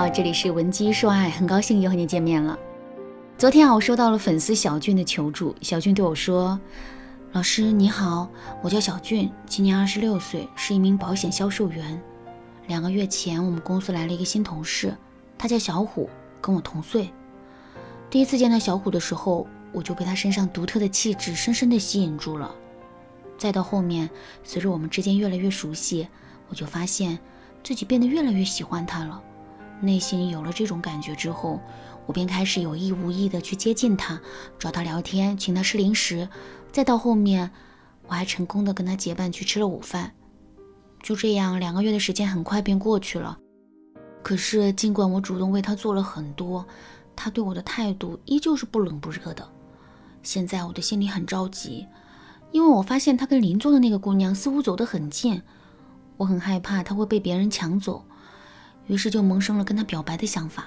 好，这里是文姬说爱，很高兴又和你见面了。昨天啊，我收到了粉丝小俊的求助。小俊对我说：“老师你好，我叫小俊，今年二十六岁，是一名保险销售员。两个月前，我们公司来了一个新同事，他叫小虎，跟我同岁。第一次见到小虎的时候，我就被他身上独特的气质深深的吸引住了。再到后面，随着我们之间越来越熟悉，我就发现自己变得越来越喜欢他了。”内心有了这种感觉之后，我便开始有意无意的去接近他，找他聊天，请他吃零食，再到后面，我还成功的跟他结伴去吃了午饭。就这样，两个月的时间很快便过去了。可是，尽管我主动为他做了很多，他对我的态度依旧是不冷不热的。现在我的心里很着急，因为我发现他跟邻座的那个姑娘似乎走得很近，我很害怕他会被别人抢走。于是就萌生了跟他表白的想法。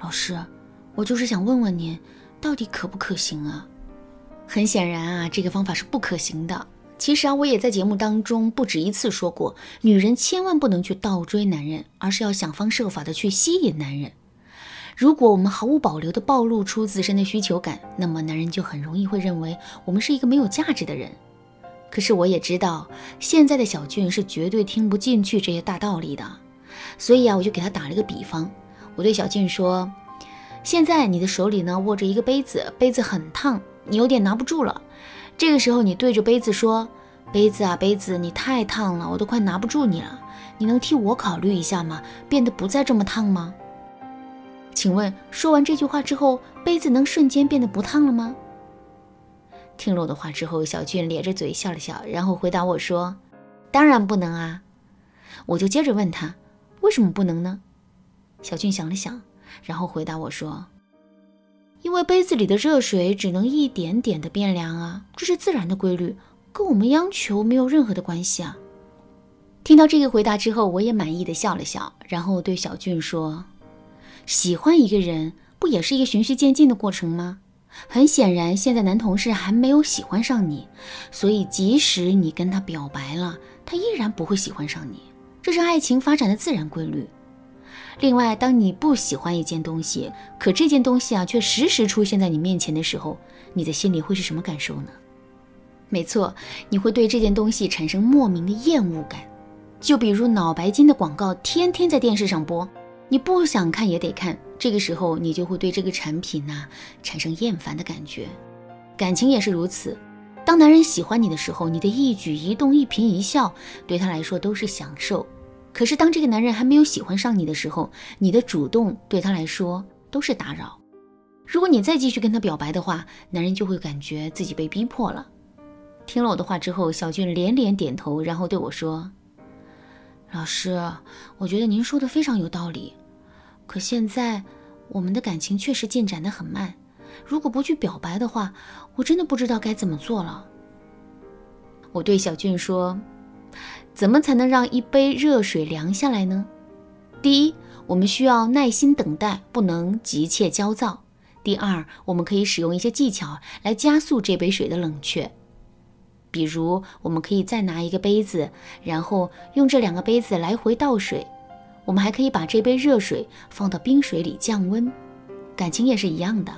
老师，我就是想问问您，到底可不可行啊？很显然啊，这个方法是不可行的。其实啊，我也在节目当中不止一次说过，女人千万不能去倒追男人，而是要想方设法的去吸引男人。如果我们毫无保留的暴露出自身的需求感，那么男人就很容易会认为我们是一个没有价值的人。可是我也知道，现在的小俊是绝对听不进去这些大道理的。所以啊，我就给他打了一个比方，我对小俊说：“现在你的手里呢握着一个杯子，杯子很烫，你有点拿不住了。这个时候，你对着杯子说：‘杯子啊，杯子，你太烫了，我都快拿不住你了。你能替我考虑一下吗？变得不再这么烫吗？’请问，说完这句话之后，杯子能瞬间变得不烫了吗？”听了我的话之后，小俊咧着嘴笑了笑，然后回答我说：“当然不能啊。”我就接着问他。为什么不能呢？小俊想了想，然后回答我说：“因为杯子里的热水只能一点点的变凉啊，这是自然的规律，跟我们央求没有任何的关系啊。”听到这个回答之后，我也满意的笑了笑，然后对小俊说：“喜欢一个人不也是一个循序渐进的过程吗？很显然，现在男同事还没有喜欢上你，所以即使你跟他表白了，他依然不会喜欢上你。”这是爱情发展的自然规律。另外，当你不喜欢一件东西，可这件东西啊却时时出现在你面前的时候，你的心里会是什么感受呢？没错，你会对这件东西产生莫名的厌恶感。就比如脑白金的广告天天在电视上播，你不想看也得看，这个时候你就会对这个产品呐产生厌烦的感觉。感情也是如此。当男人喜欢你的时候，你的一举一动、一颦一笑，对他来说都是享受。可是当这个男人还没有喜欢上你的时候，你的主动对他来说都是打扰。如果你再继续跟他表白的话，男人就会感觉自己被逼迫了。听了我的话之后，小俊连连点头，然后对我说：“老师，我觉得您说的非常有道理。可现在我们的感情确实进展得很慢。”如果不去表白的话，我真的不知道该怎么做了。我对小俊说：“怎么才能让一杯热水凉下来呢？第一，我们需要耐心等待，不能急切焦躁。第二，我们可以使用一些技巧来加速这杯水的冷却。比如，我们可以再拿一个杯子，然后用这两个杯子来回倒水。我们还可以把这杯热水放到冰水里降温。感情也是一样的。”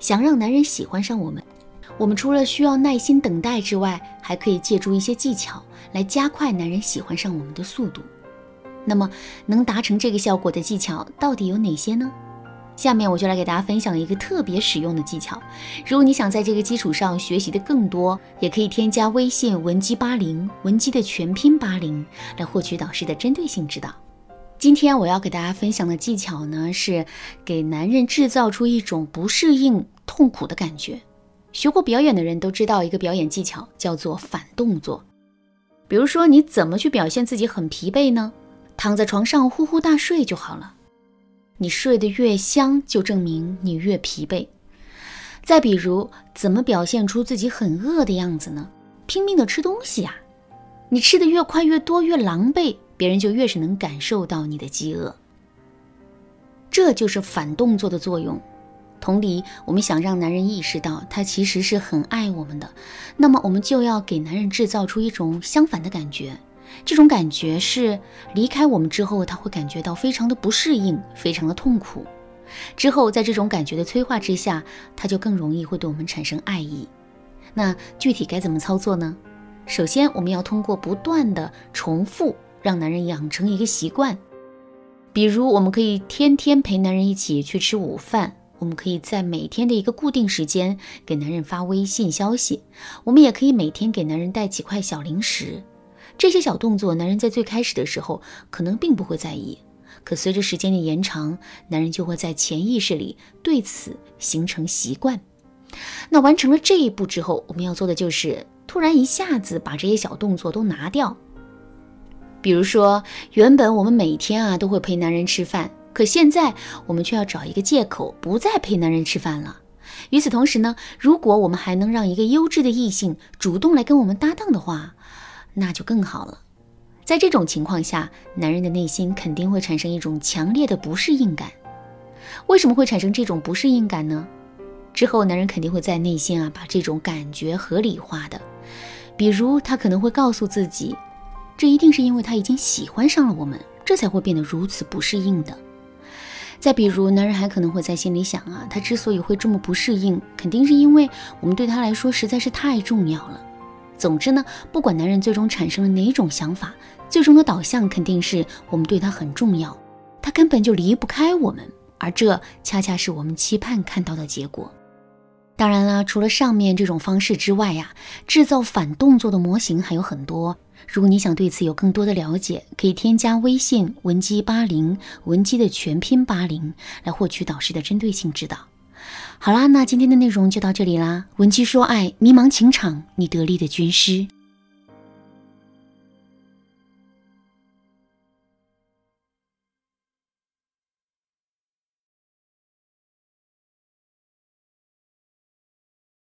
想让男人喜欢上我们，我们除了需要耐心等待之外，还可以借助一些技巧来加快男人喜欢上我们的速度。那么，能达成这个效果的技巧到底有哪些呢？下面我就来给大家分享一个特别实用的技巧。如果你想在这个基础上学习的更多，也可以添加微信文姬八零，文姬的全拼八零，来获取导师的针对性指导。今天我要给大家分享的技巧呢，是给男人制造出一种不适应、痛苦的感觉。学过表演的人都知道一个表演技巧，叫做反动作。比如说，你怎么去表现自己很疲惫呢？躺在床上呼呼大睡就好了。你睡得越香，就证明你越疲惫。再比如，怎么表现出自己很饿的样子呢？拼命的吃东西呀！你吃的越快、越多、越狼狈。别人就越是能感受到你的饥饿，这就是反动作的作用。同理，我们想让男人意识到他其实是很爱我们的，那么我们就要给男人制造出一种相反的感觉，这种感觉是离开我们之后，他会感觉到非常的不适应，非常的痛苦。之后，在这种感觉的催化之下，他就更容易会对我们产生爱意。那具体该怎么操作呢？首先，我们要通过不断的重复，让男人养成一个习惯。比如，我们可以天天陪男人一起去吃午饭。我们可以在每天的一个固定时间给男人发微信消息。我们也可以每天给男人带几块小零食。这些小动作，男人在最开始的时候可能并不会在意，可随着时间的延长，男人就会在潜意识里对此形成习惯。那完成了这一步之后，我们要做的就是突然一下子把这些小动作都拿掉。比如说，原本我们每天啊都会陪男人吃饭，可现在我们却要找一个借口不再陪男人吃饭了。与此同时呢，如果我们还能让一个优质的异性主动来跟我们搭档的话，那就更好了。在这种情况下，男人的内心肯定会产生一种强烈的不适应感。为什么会产生这种不适应感呢？之后，男人肯定会在内心啊把这种感觉合理化的。比如，他可能会告诉自己，这一定是因为他已经喜欢上了我们，这才会变得如此不适应的。再比如，男人还可能会在心里想啊，他之所以会这么不适应，肯定是因为我们对他来说实在是太重要了。总之呢，不管男人最终产生了哪种想法，最终的导向肯定是我们对他很重要，他根本就离不开我们，而这恰恰是我们期盼看到的结果。当然啦，除了上面这种方式之外呀，制造反动作的模型还有很多。如果你想对此有更多的了解，可以添加微信文姬八零，文姬的全拼八零，来获取导师的针对性指导。好啦，那今天的内容就到这里啦。文姬说爱，迷茫情场，你得力的军师。